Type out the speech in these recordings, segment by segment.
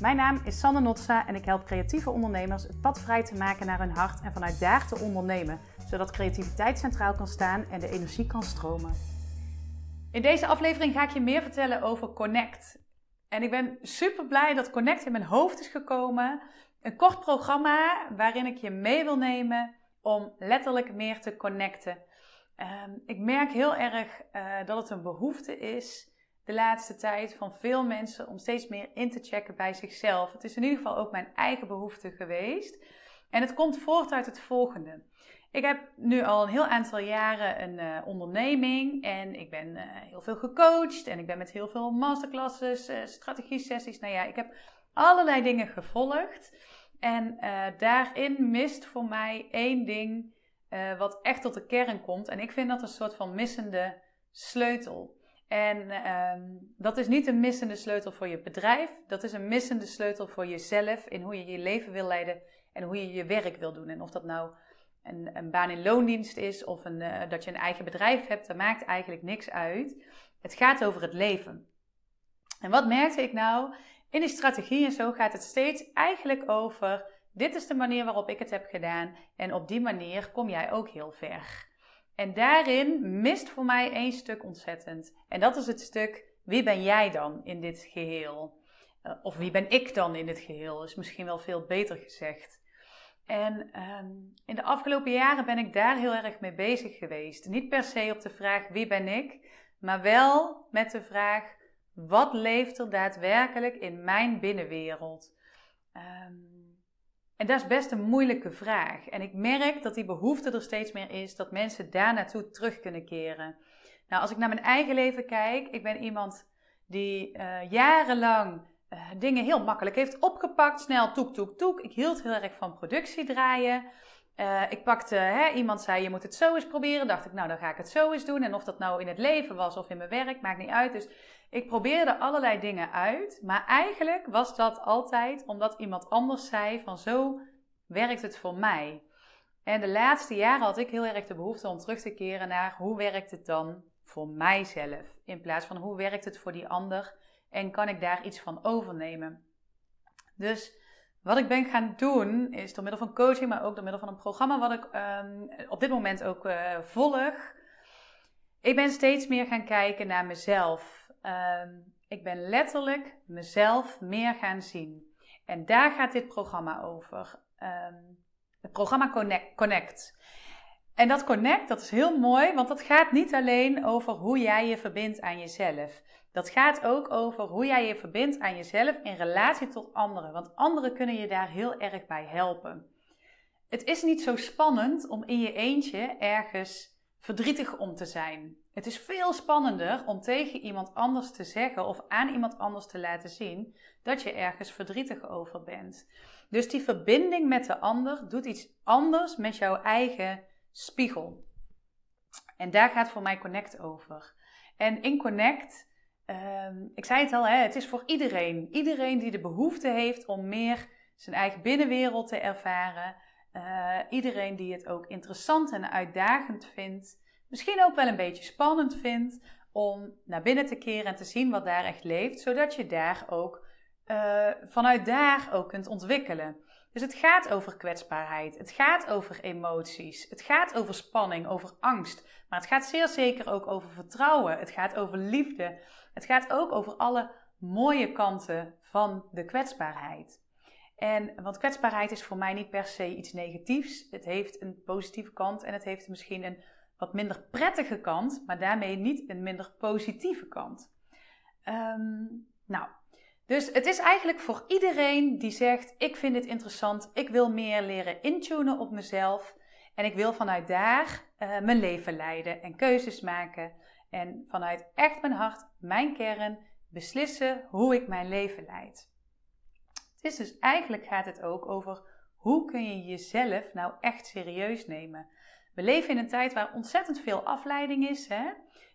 Mijn naam is Sanne Notsa en ik help creatieve ondernemers het pad vrij te maken naar hun hart en vanuit daar te ondernemen, zodat creativiteit centraal kan staan en de energie kan stromen. In deze aflevering ga ik je meer vertellen over Connect. En ik ben super blij dat Connect in mijn hoofd is gekomen. Een kort programma waarin ik je mee wil nemen om letterlijk meer te connecten. Ehm, ik merk heel erg uh, dat het een behoefte is de laatste tijd van veel mensen om steeds meer in te checken bij zichzelf. Het is in ieder geval ook mijn eigen behoefte geweest. En het komt voort uit het volgende. Ik heb nu al een heel aantal jaren een uh, onderneming en ik ben uh, heel veel gecoacht en ik ben met heel veel masterclasses, uh, strategie-sessies. Nou ja, ik heb allerlei dingen gevolgd. En daarin mist voor mij één ding wat echt tot de kern komt. En ik vind dat een soort van missende sleutel. En um, dat is niet een missende sleutel voor je bedrijf, dat is een missende sleutel voor jezelf in hoe je je leven wil leiden en hoe je je werk wil doen. En of dat nou een, een baan in loondienst is of een, uh, dat je een eigen bedrijf hebt, dat maakt eigenlijk niks uit. Het gaat over het leven. En wat merkte ik nou? In die strategie en zo gaat het steeds eigenlijk over: dit is de manier waarop ik het heb gedaan en op die manier kom jij ook heel ver. En daarin mist voor mij één stuk ontzettend. En dat is het stuk: wie ben jij dan in dit geheel? Uh, of wie ben ik dan in dit geheel? Is misschien wel veel beter gezegd. En um, in de afgelopen jaren ben ik daar heel erg mee bezig geweest. Niet per se op de vraag wie ben ik, maar wel met de vraag wat leeft er daadwerkelijk in mijn binnenwereld. Um, en dat is best een moeilijke vraag. En ik merk dat die behoefte er steeds meer is dat mensen daar naartoe terug kunnen keren. Nou, als ik naar mijn eigen leven kijk, ik ben iemand die uh, jarenlang uh, dingen heel makkelijk heeft opgepakt. Snel toek, toek, toek. Ik hield heel erg van productie draaien. Uh, ik pakte, hè, iemand zei je moet het zo eens proberen. Dacht ik, nou dan ga ik het zo eens doen. En of dat nou in het leven was of in mijn werk, maakt niet uit. Dus ik probeerde allerlei dingen uit. Maar eigenlijk was dat altijd omdat iemand anders zei van zo werkt het voor mij. En de laatste jaren had ik heel erg de behoefte om terug te keren naar hoe werkt het dan voor mijzelf. In plaats van hoe werkt het voor die ander en kan ik daar iets van overnemen. Dus wat ik ben gaan doen is door middel van coaching, maar ook door middel van een programma wat ik um, op dit moment ook uh, volg. Ik ben steeds meer gaan kijken naar mezelf. Um, ik ben letterlijk mezelf meer gaan zien. En daar gaat dit programma over. Um, het programma Connect, Connect. En dat Connect, dat is heel mooi, want dat gaat niet alleen over hoe jij je verbindt aan jezelf. Dat gaat ook over hoe jij je verbindt aan jezelf in relatie tot anderen. Want anderen kunnen je daar heel erg bij helpen. Het is niet zo spannend om in je eentje ergens verdrietig om te zijn. Het is veel spannender om tegen iemand anders te zeggen of aan iemand anders te laten zien dat je ergens verdrietig over bent. Dus die verbinding met de ander doet iets anders met jouw eigen spiegel. En daar gaat voor mij Connect over. En in Connect Um, ik zei het al, hè, het is voor iedereen. Iedereen die de behoefte heeft om meer zijn eigen binnenwereld te ervaren. Uh, iedereen die het ook interessant en uitdagend vindt. Misschien ook wel een beetje spannend vindt om naar binnen te keren en te zien wat daar echt leeft. Zodat je daar ook uh, vanuit daar ook kunt ontwikkelen. Dus het gaat over kwetsbaarheid, het gaat over emoties, het gaat over spanning, over angst, maar het gaat zeer zeker ook over vertrouwen, het gaat over liefde, het gaat ook over alle mooie kanten van de kwetsbaarheid. En, want kwetsbaarheid is voor mij niet per se iets negatiefs. Het heeft een positieve kant en het heeft misschien een wat minder prettige kant, maar daarmee niet een minder positieve kant. Um, nou, dus het is eigenlijk voor iedereen die zegt: Ik vind dit interessant, ik wil meer leren intunen op mezelf en ik wil vanuit daar uh, mijn leven leiden en keuzes maken. En vanuit echt mijn hart, mijn kern, beslissen hoe ik mijn leven leid. Het is dus eigenlijk gaat het ook over hoe kun je jezelf nou echt serieus nemen. We leven in een tijd waar ontzettend veel afleiding is. Hè?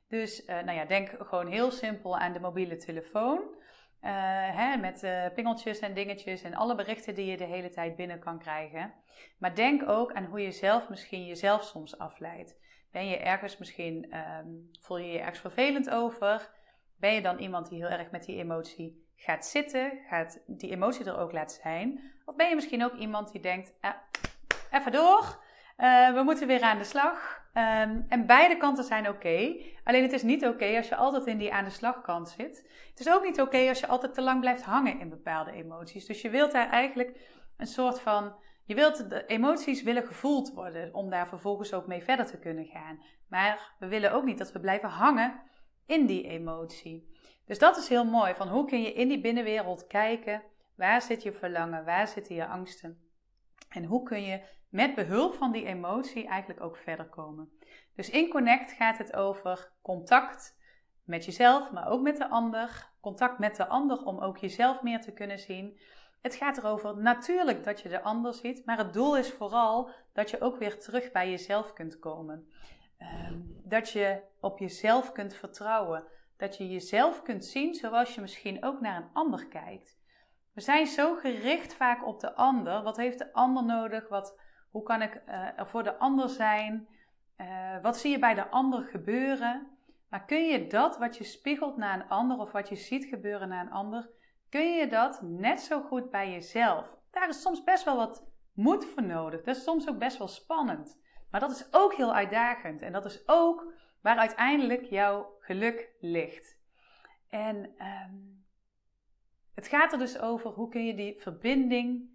Dus uh, nou ja, denk gewoon heel simpel aan de mobiele telefoon. Uh, hè, met uh, pingeltjes en dingetjes en alle berichten die je de hele tijd binnen kan krijgen. Maar denk ook aan hoe je zelf misschien jezelf soms afleidt. Ben je ergens misschien, um, voel je je ergens vervelend over? Ben je dan iemand die heel erg met die emotie gaat zitten, gaat die emotie er ook laat zijn? Of ben je misschien ook iemand die denkt, eh, even door, uh, we moeten weer aan de slag. Um, en beide kanten zijn oké. Alleen het is niet oké als je altijd in die aan de slagkant zit. Het is ook niet oké als je altijd te lang blijft hangen in bepaalde emoties. Dus je wilt daar eigenlijk een soort van. Je wilt de emoties willen gevoeld worden om daar vervolgens ook mee verder te kunnen gaan. Maar we willen ook niet dat we blijven hangen in die emotie. Dus dat is heel mooi. Van hoe kun je in die binnenwereld kijken? Waar zit je verlangen? Waar zitten je angsten? En hoe kun je met behulp van die emotie eigenlijk ook verder komen? Dus in Connect gaat het over contact met jezelf, maar ook met de ander. Contact met de ander om ook jezelf meer te kunnen zien. Het gaat erover natuurlijk dat je de ander ziet, maar het doel is vooral dat je ook weer terug bij jezelf kunt komen. Ehm, dat je op jezelf kunt vertrouwen. Dat je jezelf kunt zien zoals je misschien ook naar een ander kijkt. We zijn zo gericht vaak op de ander. Wat heeft de ander nodig? Wat, hoe kan ik uh, er voor de ander zijn? Uh, wat zie je bij de ander gebeuren? Maar kun je dat wat je spiegelt naar een ander of wat je ziet gebeuren naar een ander, kun je dat net zo goed bij jezelf? Daar is soms best wel wat moed voor nodig. Dat is soms ook best wel spannend. Maar dat is ook heel uitdagend. En dat is ook waar uiteindelijk jouw geluk ligt. En um, het gaat er dus over hoe kun je die verbinding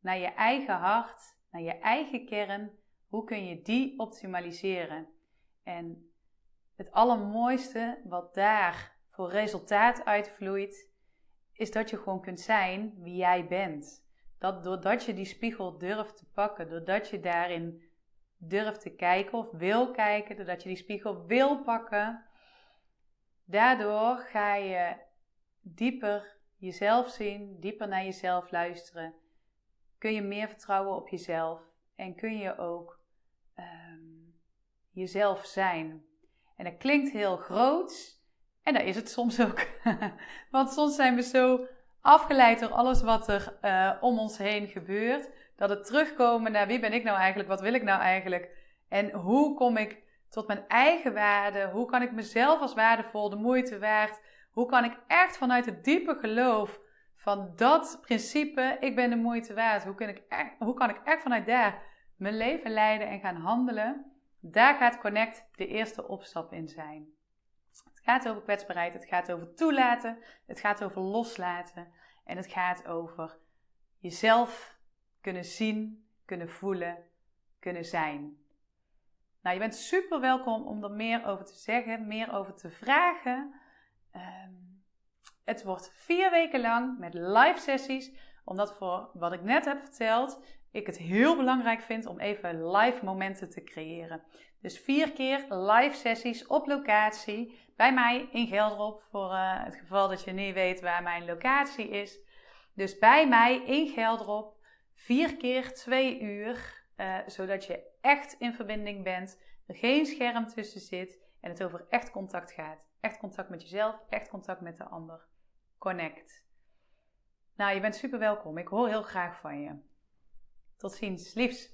naar je eigen hart, naar je eigen kern, hoe kun je die optimaliseren? En het allermooiste wat daar voor resultaat uitvloeit, is dat je gewoon kunt zijn wie jij bent. Dat doordat je die spiegel durft te pakken, doordat je daarin durft te kijken of wil kijken, doordat je die spiegel wil pakken, daardoor ga je dieper jezelf zien, dieper naar jezelf luisteren. Kun je meer vertrouwen op jezelf en kun je ook um, jezelf zijn. En dat klinkt heel groot en dat is het soms ook. Want soms zijn we zo afgeleid door alles wat er uh, om ons heen gebeurt, dat het terugkomen naar wie ben ik nou eigenlijk, wat wil ik nou eigenlijk en hoe kom ik tot mijn eigen waarde, hoe kan ik mezelf als waardevol, de moeite waard, hoe kan ik echt vanuit het diepe geloof van dat principe, ik ben de moeite waard, hoe kan ik echt, hoe kan ik echt vanuit daar mijn leven leiden en gaan handelen, daar gaat Connect de eerste opstap in zijn. Het gaat over kwetsbaarheid, het gaat over toelaten, het gaat over loslaten en het gaat over jezelf kunnen zien, kunnen voelen, kunnen zijn. Nou, je bent super welkom om er meer over te zeggen, meer over te vragen. Um, het wordt vier weken lang met live sessies, omdat voor wat ik net heb verteld, ik het heel belangrijk vind om even live momenten te creëren. Dus vier keer live sessies op locatie bij mij in Gelderop, voor uh, het geval dat je niet weet waar mijn locatie is. Dus bij mij in Gelderop, vier keer twee uur, uh, zodat je echt in verbinding bent, er geen scherm tussen zit en het over echt contact gaat. Echt contact met jezelf, echt contact met de ander. Connect. Nou, je bent super welkom. Ik hoor heel graag van je. Tot ziens, liefs.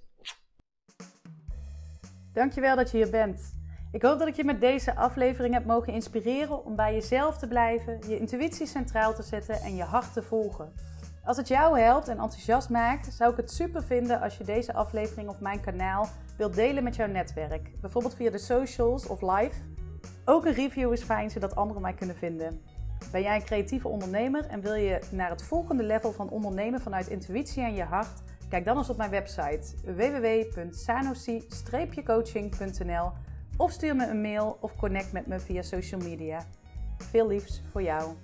Dankjewel dat je hier bent. Ik hoop dat ik je met deze aflevering heb mogen inspireren om bij jezelf te blijven, je intuïtie centraal te zetten en je hart te volgen. Als het jou helpt en enthousiast maakt, zou ik het super vinden als je deze aflevering of mijn kanaal wilt delen met jouw netwerk. Bijvoorbeeld via de socials of live. Ook een review is fijn zodat anderen mij kunnen vinden. Ben jij een creatieve ondernemer en wil je naar het volgende level van ondernemen vanuit intuïtie en je hart? Kijk dan eens op mijn website www.sanosi-coaching.nl of stuur me een mail of connect met me via social media. Veel liefs voor jou.